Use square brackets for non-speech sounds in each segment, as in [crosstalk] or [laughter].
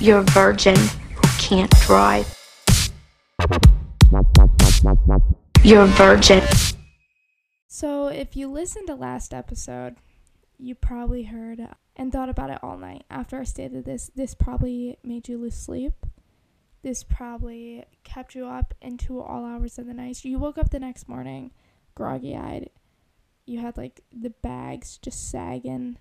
You're a virgin who can't drive. You're a virgin. So, if you listened to last episode, you probably heard and thought about it all night. After I stated this, this probably made you lose sleep. This probably kept you up into all hours of the night. You woke up the next morning groggy eyed. You had like the bags just sagging,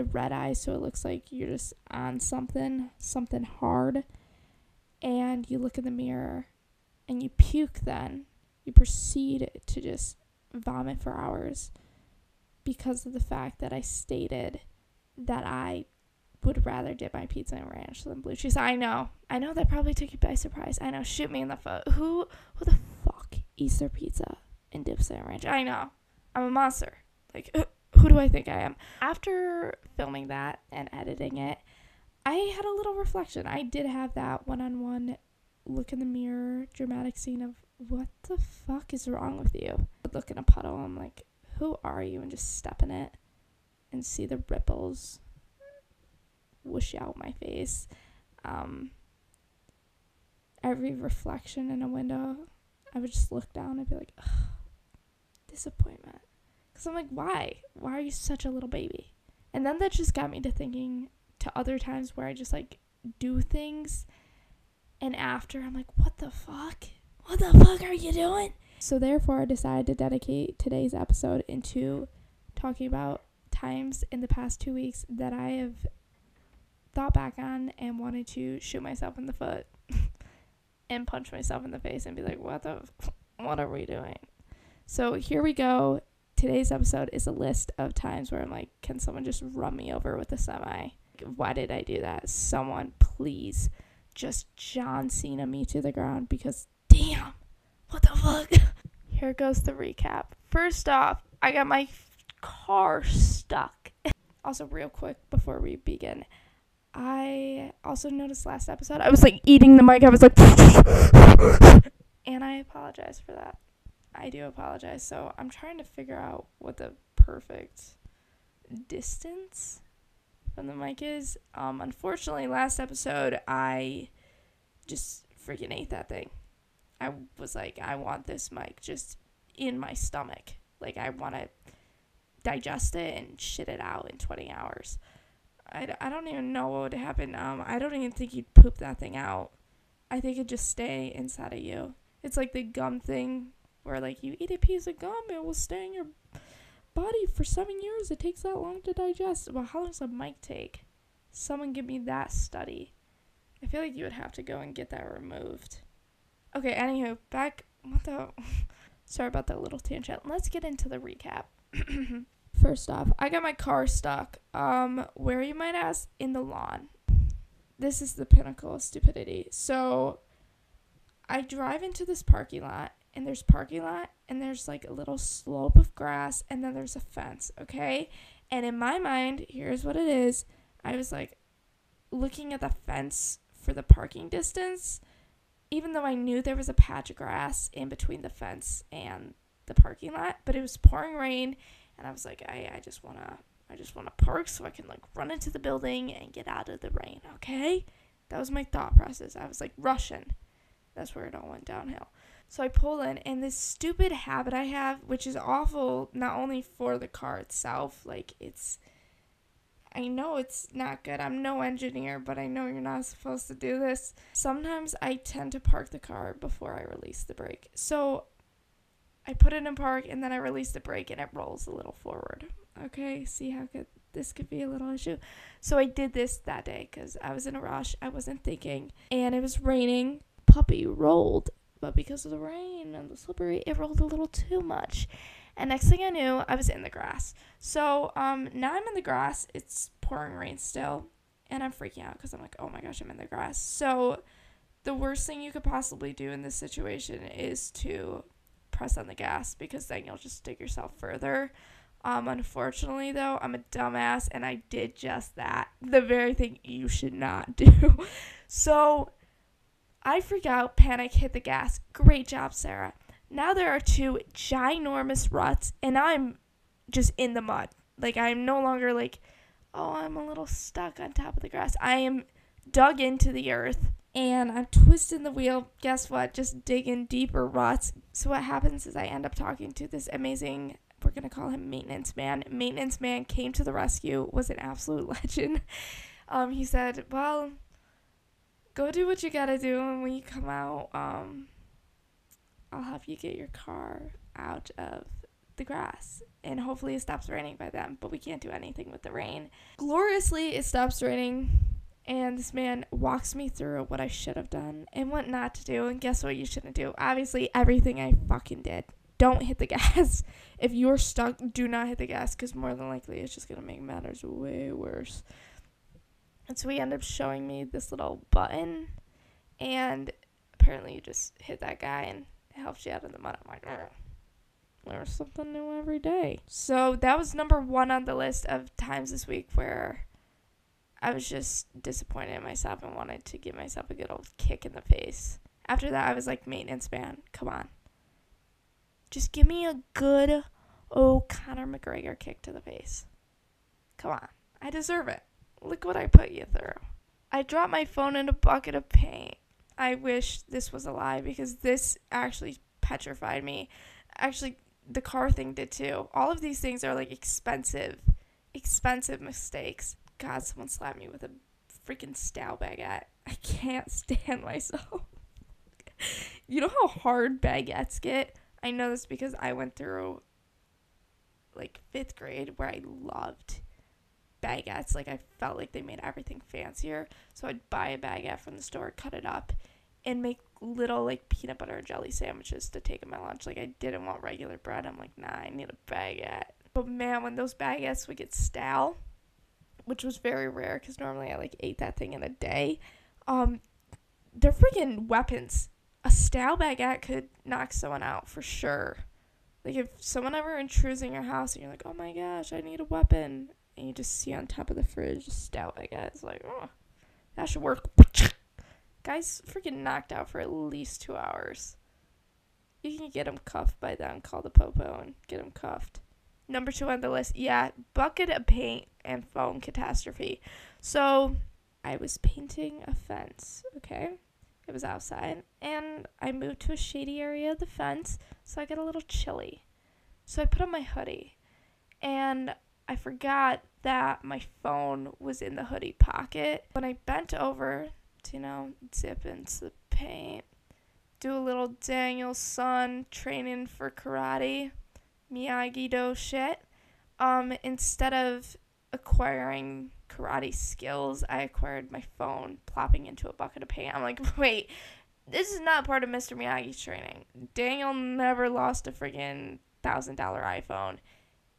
the red eyes, so it looks like you're just on something, something hard. And you look in the mirror and you puke then. You proceed to just vomit for hours because of the fact that I stated that I would rather dip my pizza in ranch than blue cheese. I know. I know that probably took you by surprise. I know. Shoot me in the foot. Who who the fuck eats their pizza and dips it in ranch? I know. I'm a monster. Like [laughs] who do I think I am? After filming that and editing it, I had a little reflection. I did have that one-on-one look in the mirror dramatic scene of what the fuck is wrong with you? Look in a puddle. I'm like, who are you? And just step in it and see the ripples whoosh out my face. Um, every reflection in a window, I would just look down and be like, disappointment. Because I'm like, why? Why are you such a little baby? And then that just got me to thinking to other times where I just like do things and after I'm like, what the fuck? What the fuck are you doing? So therefore I decided to dedicate today's episode into talking about times in the past two weeks that I have thought back on and wanted to shoot myself in the foot [laughs] and punch myself in the face and be like, what the, f- what are we doing? So here we go. Today's episode is a list of times where I'm like, can someone just run me over with a semi? Why did I do that? Someone, please, just John Cena me to the ground because damn, what the fuck? [laughs] Here goes the recap. First off, I got my car stuck. [laughs] also, real quick before we begin, I also noticed last episode I was like eating the mic. I was like, [laughs] and I apologize for that. I do apologize. So I'm trying to figure out what the perfect distance from the mic is. Um, unfortunately, last episode I just freaking ate that thing. I was like, I want this mic just in my stomach. Like I want to digest it and shit it out in 20 hours. I, I don't even know what would happen. Um, I don't even think you'd poop that thing out. I think it'd just stay inside of you. It's like the gum thing where like you eat a piece of gum, it will stay in your body for seven years. It takes that long to digest. Well, how long does a mic take? Someone give me that study. I feel like you would have to go and get that removed. Okay, anywho, back. What the? [laughs] Sorry about that little tangent. Let's get into the recap. [clears throat] First off, I got my car stuck. Um, where you might ask? In the lawn. This is the pinnacle of stupidity. So, I drive into this parking lot, and there's parking lot, and there's like a little slope of grass, and then there's a fence. Okay, and in my mind, here's what it is. I was like looking at the fence for the parking distance, even though I knew there was a patch of grass in between the fence and the parking lot, but it was pouring rain and I was like, I, I just wanna I just wanna park so I can like run into the building and get out of the rain, okay? That was my thought process. I was like rushing. That's where it all went downhill. So I pull in and this stupid habit I have, which is awful not only for the car itself, like it's I know it's not good. I'm no engineer, but I know you're not supposed to do this. Sometimes I tend to park the car before I release the brake. So I put it in park and then I release the brake and it rolls a little forward. Okay, see how good this could be a little issue. So I did this that day because I was in a rush. I wasn't thinking, and it was raining. Puppy rolled, but because of the rain and the slippery, it rolled a little too much. And next thing I knew, I was in the grass. So um, now I'm in the grass. It's pouring rain still, and I'm freaking out because I'm like, oh my gosh, I'm in the grass. So the worst thing you could possibly do in this situation is to press on the gas because then you'll just dig yourself further. Um, unfortunately, though, I'm a dumbass and I did just that. The very thing you should not [laughs] do. so I freak out, panic, hit the gas. Great job, Sarah. Now there are two ginormous ruts and I'm just in the mud. Like, I'm no longer like, oh, I'm a little stuck on top of the grass. I am dug into the earth and I'm twisting the wheel. Guess what? Just digging deeper ruts. So what happens is I end up talking to this amazing we're gonna call him maintenance man. Maintenance man came to the rescue, was an absolute [laughs] legend. Um, he said, Well, go do what you gotta do and when you come out, um, I'll help you get your car out of the grass and hopefully it stops raining by then, but we can't do anything with the rain. Gloriously it stops raining and this man walks me through what I should have done and what not to do. And guess what you shouldn't do? Obviously, everything I fucking did. Don't hit the [laughs] gas. If you're stuck, do not hit the gas because more than likely it's just going to make matters way worse. And so he ended up showing me this little button, and apparently you just hit that guy and it helps you out of the mud. I'm like, there's something new every day. So that was number one on the list of times this week where I was just disappointed in myself and wanted to give myself a good old kick in the face. After that, I was like, maintenance man, come on. Just give me a good, oh, Conor McGregor kick to the face. Come on. I deserve it. Look what I put you through. I dropped my phone in a bucket of paint. I wish this was a lie because this actually petrified me. Actually, the car thing did too. All of these things are like expensive, expensive mistakes. God, someone slapped me with a freaking style baguette. I can't [laughs] stand myself. you know how hard baguettes get? I know this because I went through like fifth grade where I loved baguettes. Like I felt like they made everything fancier. So I'd buy a baguette from the store, cut it up, and make little like peanut butter and jelly sandwiches to take in my lunch. Like I didn't want regular bread. I'm like, nah, I need a baguette. But man, when those baguettes would get stale, which was very rare because normally I like ate that thing in a day. Um, they're freaking weapons. A stale baguette could knock someone out for sure. Like if someone ever intrudes in your house and you're like, oh my gosh, I need a weapon, and you just see on top of the fridge stout, I guess. like, oh, that should work. Guys freaking knocked out for at least two hours. You can get them cuffed by then. Call the popo and get them cuffed. Number two on the list, yeah, bucket of paint and phone catastrophe. So I was painting a fence, okay? It was outside, and I moved to a shady area of the fence, so I got a little chilly. So I put on my hoodie, and I forgot that my phone was in the hoodie pocket. When I bent over to, you know, dip into the paint, do a little Daniel-san training for karate Miyagi Do shit. Um, instead of acquiring karate skills, I acquired my phone plopping into a bucket of paint. I'm like, [laughs] wait, this is not part of Mr. Miyagi's training. Daniel never lost a friggin' thousand dollar iPhone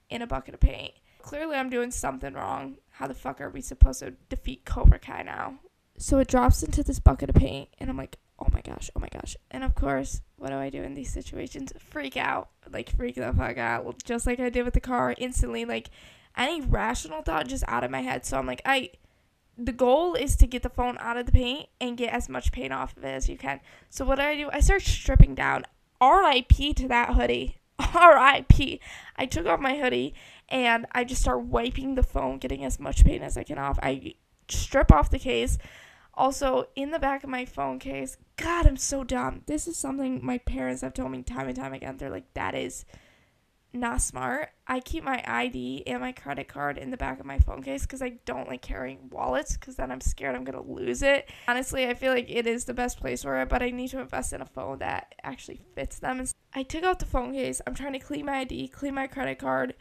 in a bucket of paint. Clearly, I'm doing something wrong. How the fuck are we supposed to defeat Cobra Kai now? So it drops into this bucket of paint, and I'm like, oh my gosh, oh my gosh. And of course, what do I do in these situations? Freak out. Like, freak the fuck out. Just like I did with the car, instantly, like, any rational thought just out of my head. So I'm like, I. The goal is to get the phone out of the paint and get as much paint off of it as you can. So what do I do? I start stripping down. R.I.P. to that hoodie. R.I.P. I took off my hoodie and I just start wiping the phone, getting as much paint as I can off. I strip off the case. Also, in the back of my phone case, God, I'm so dumb. This is something my parents have told me time and time again. They're like, that is not smart. I keep my ID and my credit card in the back of my phone case because I don't like carrying wallets because then I'm scared I'm going to lose it. Honestly, I feel like it is the best place for it, but I need to invest in a phone that actually fits them. I took out the phone case. I'm trying to clean my ID, clean my credit card,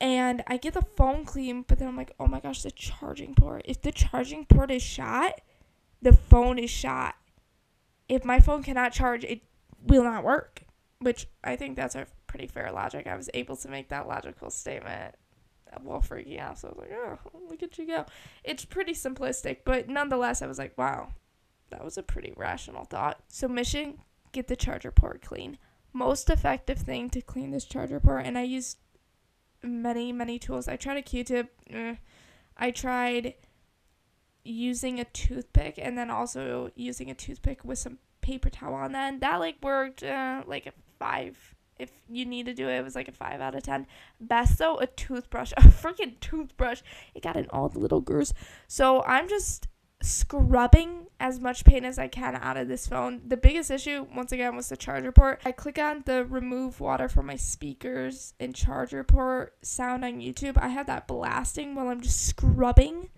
and I get the phone clean, but then I'm like, oh my gosh, the charging port. If the charging port is shot, the phone is shot. If my phone cannot charge, it will not work. Which I think that's a pretty fair logic. I was able to make that logical statement while freaking out. So I was like, oh, look at you go. It's pretty simplistic, but nonetheless, I was like, wow, that was a pretty rational thought. So, mission get the charger port clean. Most effective thing to clean this charger port, and I used many, many tools. I tried a Q-tip. Eh. I tried using a toothpick and then also using a toothpick with some paper towel on that. And that like worked uh, like a five. If you need to do it, it was like a five out of ten. Best though, a toothbrush, [laughs] a freaking toothbrush. It got in all the little grooves. So I'm just scrubbing as much paint as I can out of this phone. The biggest issue, once again, was the charger port. I click on the remove water from my speakers and charger port sound on YouTube. I have that blasting while I'm just scrubbing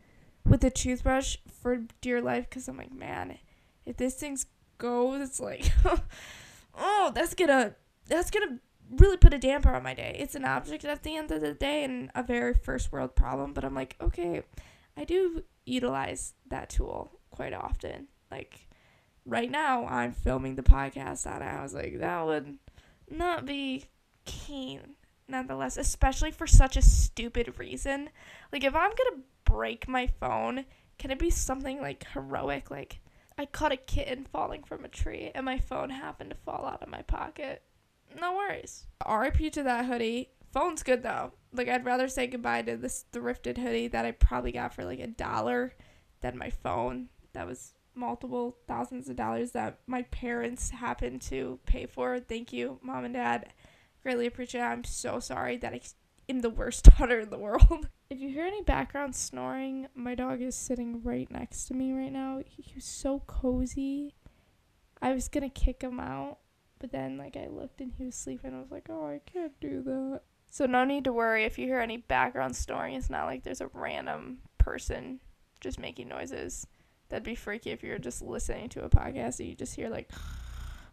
with a toothbrush for dear life because I'm like, man, if this thing goes, it's like, [laughs] oh, that's gonna, that's gonna really put a damper on my day. It's an object at the end of the day and a very first world problem, but I'm like, okay, I do utilize that tool quite often. Like right now, I'm filming the podcast on it. I was like, that would not be keen, nonetheless, especially for such a stupid reason. Like, if I'm gonna break my phone, can it be something like heroic? Like, I caught a kitten falling from a tree and my phone happened to fall out of my pocket. No worries. RIP to that hoodie. Phone's good though. Like I'd rather say goodbye to this thrifted hoodie that I probably got for like a dollar than my phone. That was multiple thousands of dollars that my parents happened to pay for. Thank you, mom and dad. Greatly appreciate it. I'm so sorry that I am the worst [laughs] daughter in the world. if you hear any background snoring, my dog is sitting right next to me right now. He was so cozy. I was gonna kick him out, but then like I looked and he was sleeping. I was like, oh, I can't do that. So no need to worry if you hear any background snoring. It's not like there's a random person just making noises. That'd be freaky if you're just listening to a podcast and you just hear like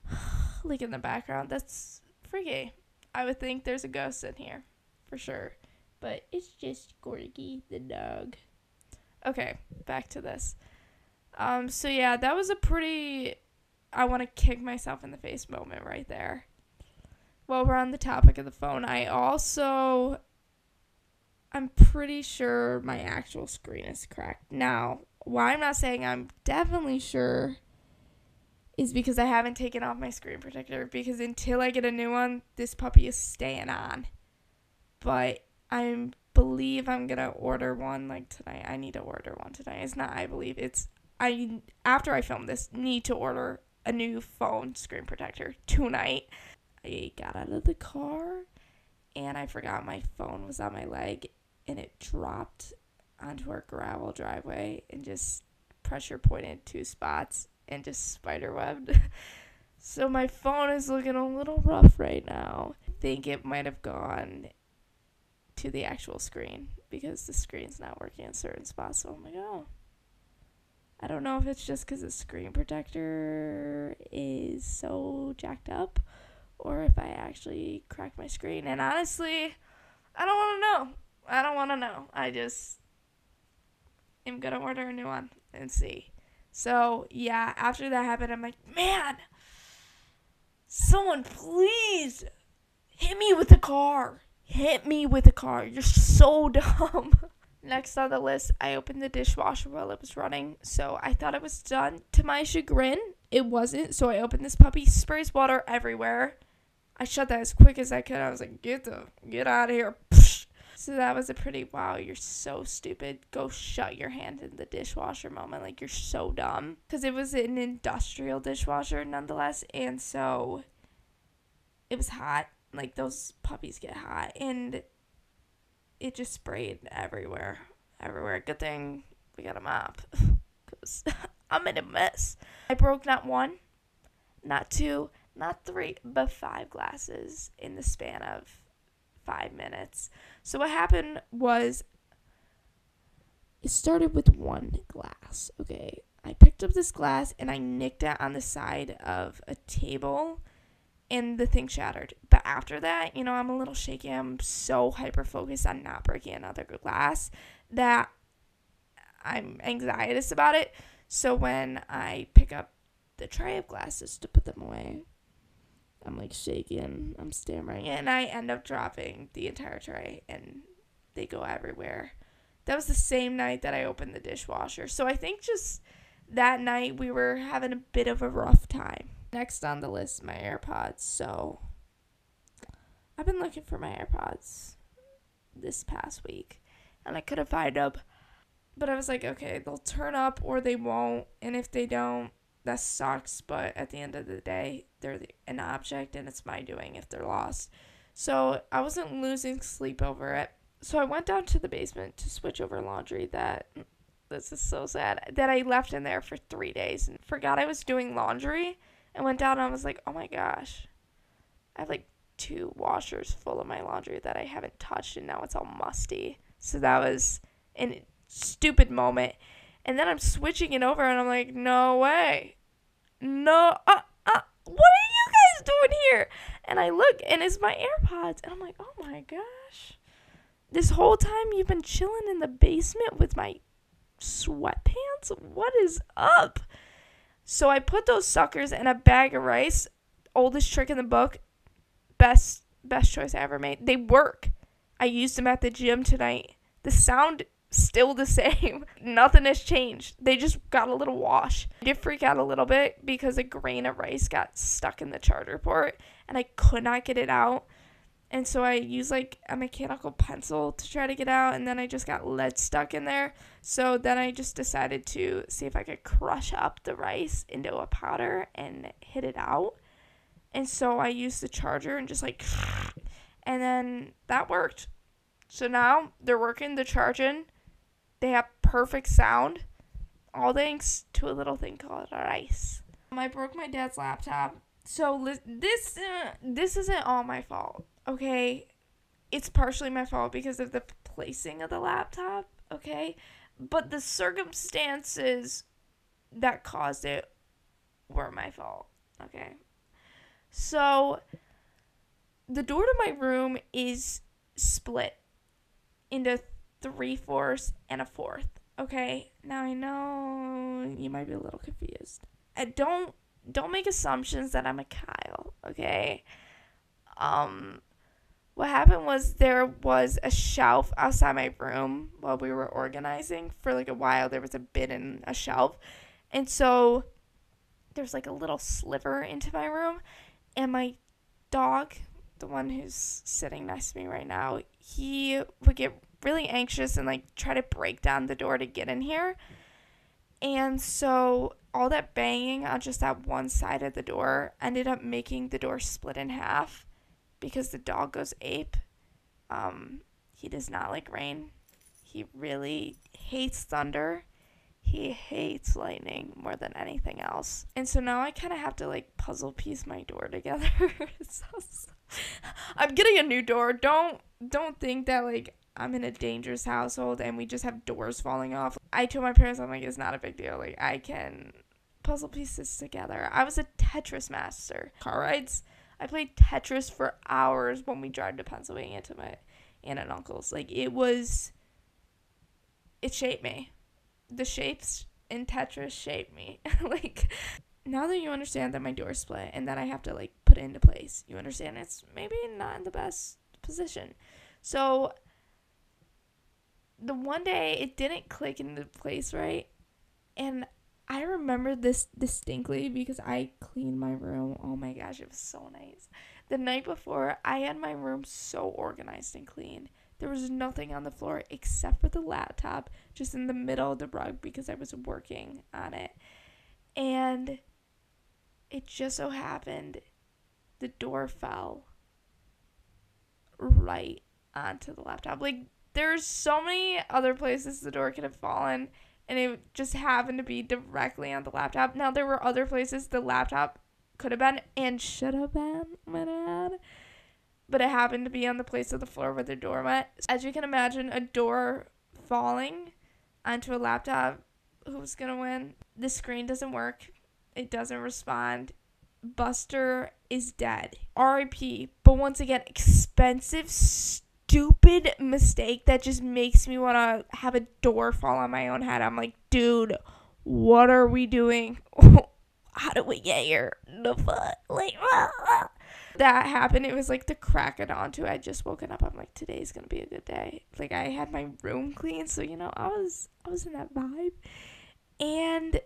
[sighs] like in the background. That's freaky. I would think there's a ghost in here for sure. But it's just Gorky the dog. Okay, back to this. Um so yeah, that was a pretty I want to kick myself in the face moment right there while we're on the topic of the phone, I also I'm pretty sure my actual screen is cracked. Now, why I'm not saying I'm definitely sure is because I haven't taken off my screen protector because until I get a new one, this puppy is staying on. But I believe I'm going to order one like tonight. I need to order one tonight. It's not I believe. It's I after I film this need to order a new phone screen protector tonight I got out of the car and I forgot my phone was on my leg and it dropped onto our gravel driveway and just pressure pointed two spots and just spider webbed. [laughs] so my phone is looking a little rough right now. I think it might have gone to the actual screen because the screen's not working in certain spots. So I'm like, oh. I don't know if it's just because the screen protector is so jacked up or if I actually crack my screen. And honestly, I don't want to know. I don't want to know. I just am going to order a new one and see. So, yeah, after that happened, I'm like, man, someone please hit me with a car. Hit me with a car. You're so [laughs] dumb. Next on the list, I opened the dishwasher while it was running, so I thought it was done. To my chagrin, it wasn't. So I opened this puppy, sprays water everywhere. I shut that as quick as I could. I was like, get the get out of here. So that was a pretty wow, you're so stupid. Go shut your hand in the dishwasher moment. Like you're so dumb. Cause it was an industrial dishwasher nonetheless. And so it was hot. Like those puppies get hot. And it just sprayed everywhere. Everywhere. Good thing we got a mop. [laughs] Cause [laughs] I'm in a mess. I broke not one, not two, not three, but five glasses in the span of five minutes. So what happened was it started with one glass. Okay. I picked up this glass and I nicked it on the side of a table and the thing shattered. But after that, you know, I'm a little shaky. I'm so hyper focused on not breaking another glass that I'm anxious about it. So when I pick up the tray of glasses to put them away, I'm like shaking, I'm stammering, and I end up dropping the entire tray and they go everywhere. That was the same night that I opened the dishwasher. So I think just that night we were having a bit of a rough time. Next on the list, my AirPods. So I've been looking for my AirPods this past week and I couldn't find them. But I was like, okay, they'll turn up or they won't. And if they don't, that sucks, but at the end of the day, they're an object and it's my doing if they're lost. So I wasn't losing sleep over it. So I went down to the basement to switch over laundry that this is so sad that I left in there for three days and forgot I was doing laundry and went down and I was like, oh my gosh, I have like two washers full of my laundry that I haven't touched and now it's all musty. So that was a stupid moment. And then I'm switching it over and I'm like, no way. No, uh, uh, what are you guys doing here? And I look and it's my AirPods and I'm like, oh my gosh. This whole time you've been chilling in the basement with my sweatpants? What is up? So I put those suckers in a bag of rice. Oldest trick in the book. Best best choice I ever made. They work. I used them at the gym tonight. The sound still the [laughs] same. Nothing has changed. They just got a little wash. I did freak out a little bit because a grain of rice got stuck in the charger port and I could not get it out. And so I used like a mechanical pencil to try to get out, and then I just got lead stuck in there. So then I just decided to see if I could crush up the rice into a powder and hit it out. And so I used the charger and just like, [sniffs] and then that worked. So now they're working the charging. They have perfect sound, all thanks to a little thing called rice. I broke my dad's laptop. So this uh, this isn't all my fault okay, it's partially my fault because of the placing of the laptop, okay? But the circumstances that caused it were my fault, okay? So the door to my room is split into three fourths and a fourth. Okay, now I know you might be a little confused. I don't don't make assumptions that I'm a Kyle. Okay, um, what happened was there was a shelf outside my room while we were organizing for like a while. There was a bit in a shelf. And so there's like a little sliver into my room. And my dog, the one who's sitting next to me right now, he would get really anxious and like try to break down the door to get in here. And so all that banging on just that one side of the door ended up making the door split in half because the dog goes ape. Um, he does not like rain. He really hates thunder. He hates lightning more than anything else. And so now I kind of have to like puzzle piece my door [laughs] together. so, I'm getting a new door. Don't don't think that like I'm in a dangerous household and we just have doors falling off. I told my parents I'm like it's not a big deal. Like I can puzzle pieces together. I was a Tetris master. Car rides I played Tetris for hours when we drive to Pennsylvania to my aunt and uncle's. Like it was it shaped me. The shapes in Tetris shaped me. [laughs] like now that you understand that my door split and that I have to like put it into place, you understand it's maybe not in the best position. So the one day it didn't click into place right and I remember this distinctly because I cleaned my room. Oh my gosh, it was so nice. The night before, I had my room so organized and clean. There was nothing on the floor except for the laptop just in the middle of the rug because I was working on it. And it just so happened the door fell right onto the laptop. Like, there's so many other places the door could have fallen and it just happened to be directly on the laptop. Now there were other places the laptop could have been and should have been, might add. But it happened to be on the place of the floor where the door went. As you can imagine, a door falling onto a laptop, who's gonna win? The screen doesn't work. It doesn't respond. Buster is dead. RIP. But once again, expensive, stupid mistake that just makes me want to have a door fall on my own head. I'm like, dude, what are we doing? [laughs] How did we get here? The fuck? Like, [laughs] that happened. It was like the crack of dawn too. I just woken up. I'm like, today's gonna be a good day. Like I had my room clean, so you know, I was I was in that vibe. And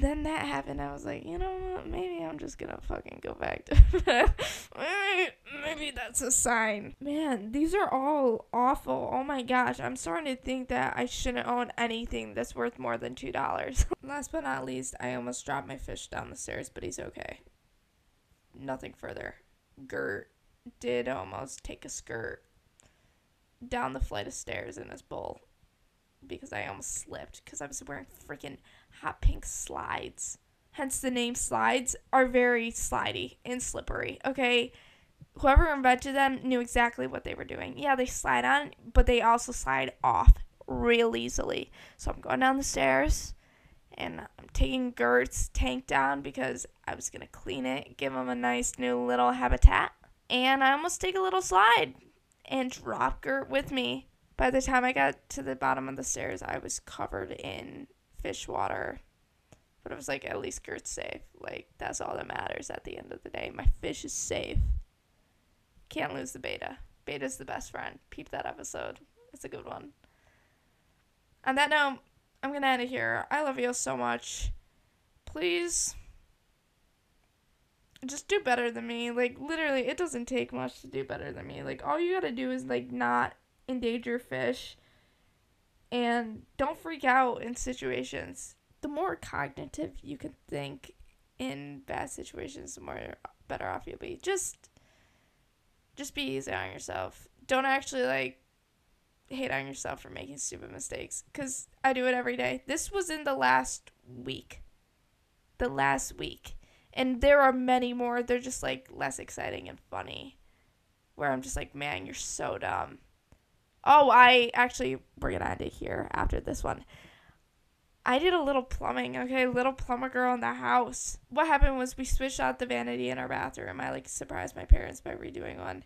then that happened. I was like, you know what? Maybe I'm just gonna fucking go back to maybe, [laughs] maybe that's a sign. Man, these are all awful. Oh my gosh, I'm starting to think that I shouldn't own anything that's worth more than two dollars. [laughs] Last but not least, I almost dropped my fish down the stairs, but he's okay. Nothing further. Gert did almost take a skirt down the flight of stairs in his bowl because I almost slipped because I was wearing freaking hot pink slides. Hence the name slides are very slidey and slippery. Okay. Whoever invented them knew exactly what they were doing. Yeah, they slide on, but they also slide off real easily. So I'm going down the stairs and I'm taking Gert's tank down because I was going to clean it, give him a nice new little habitat. And I almost take a little slide and drop Gert with me. By the time I got to the bottom of the stairs, I was covered in fish water. But it was like, at least Gert's safe. Like, that's all that matters at the end of the day. My fish is safe. Can't lose the betta. Betta's the best friend. Peep that episode. It's a good one. On that note, I'm going to end it here. I love you so much. Please just do better than me. Like literally, it doesn't take much to do better than me. Like all you got to do is like not endanger fish and don't freak out in situations. The more cognitive you can think in bad situations, the more better off you'll be. Just just be easy on yourself. Don't actually like hate on yourself for making stupid mistakes cuz I do it every day. This was in the last week. The last week. And there are many more. They're just like less exciting and funny. Where I'm just like, man, you're so dumb. Oh, I actually, we're going to end it here after this one. I did a little plumbing, okay? Little plumber girl in the house. What happened was we switched out the vanity in our bathroom. I like surprised my parents by redoing one.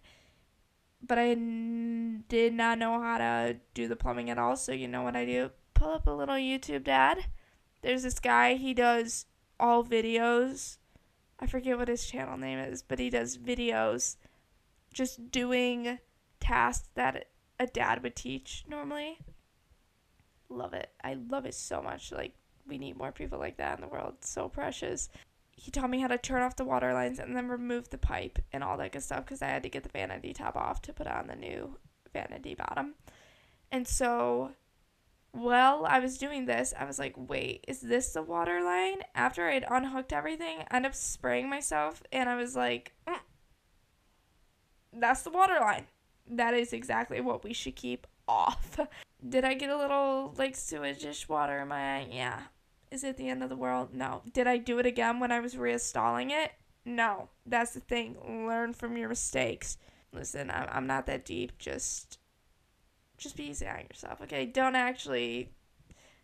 But I n- did not know how to do the plumbing at all. So, you know what I do? Pull up a little YouTube dad. There's this guy, he does all videos. I forget what his channel name is, but he does videos just doing tasks that a dad would teach normally. Love it. I love it so much. Like, we need more people like that in the world. So precious. He taught me how to turn off the water lines and then remove the pipe and all that good stuff because I had to get the vanity top off to put on the new vanity bottom. And so, while I was doing this, I was like, wait, is this the water line? After I'd unhooked everything, I ended up spraying myself and I was like, mm, that's the water line that is exactly what we should keep off. Did I get a little like sewage water in my eye? Yeah. Is it the end of the world? No. Did I do it again when I was reinstalling it? No. That's the thing. Learn from your mistakes. Listen, I'm, I'm not that deep. Just just be easy on yourself, okay? Don't actually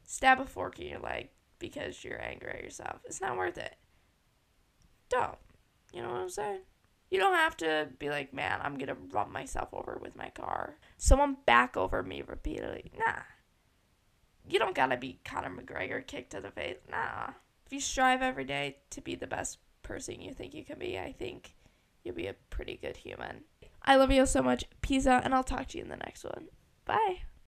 stab a fork in your leg because you're angry at yourself. It's not worth it. Don't. You know what I'm saying? You don't have to be like, man, I'm gonna run myself over with my car. Someone back over me repeatedly. Nah. You don't gotta be Conor McGregor kicked to the face. Nah. If you strive every day to be the best person you think you can be, I think you'll be a pretty good human. I love you so much. Peace out, and I'll talk to you in the next one. Bye.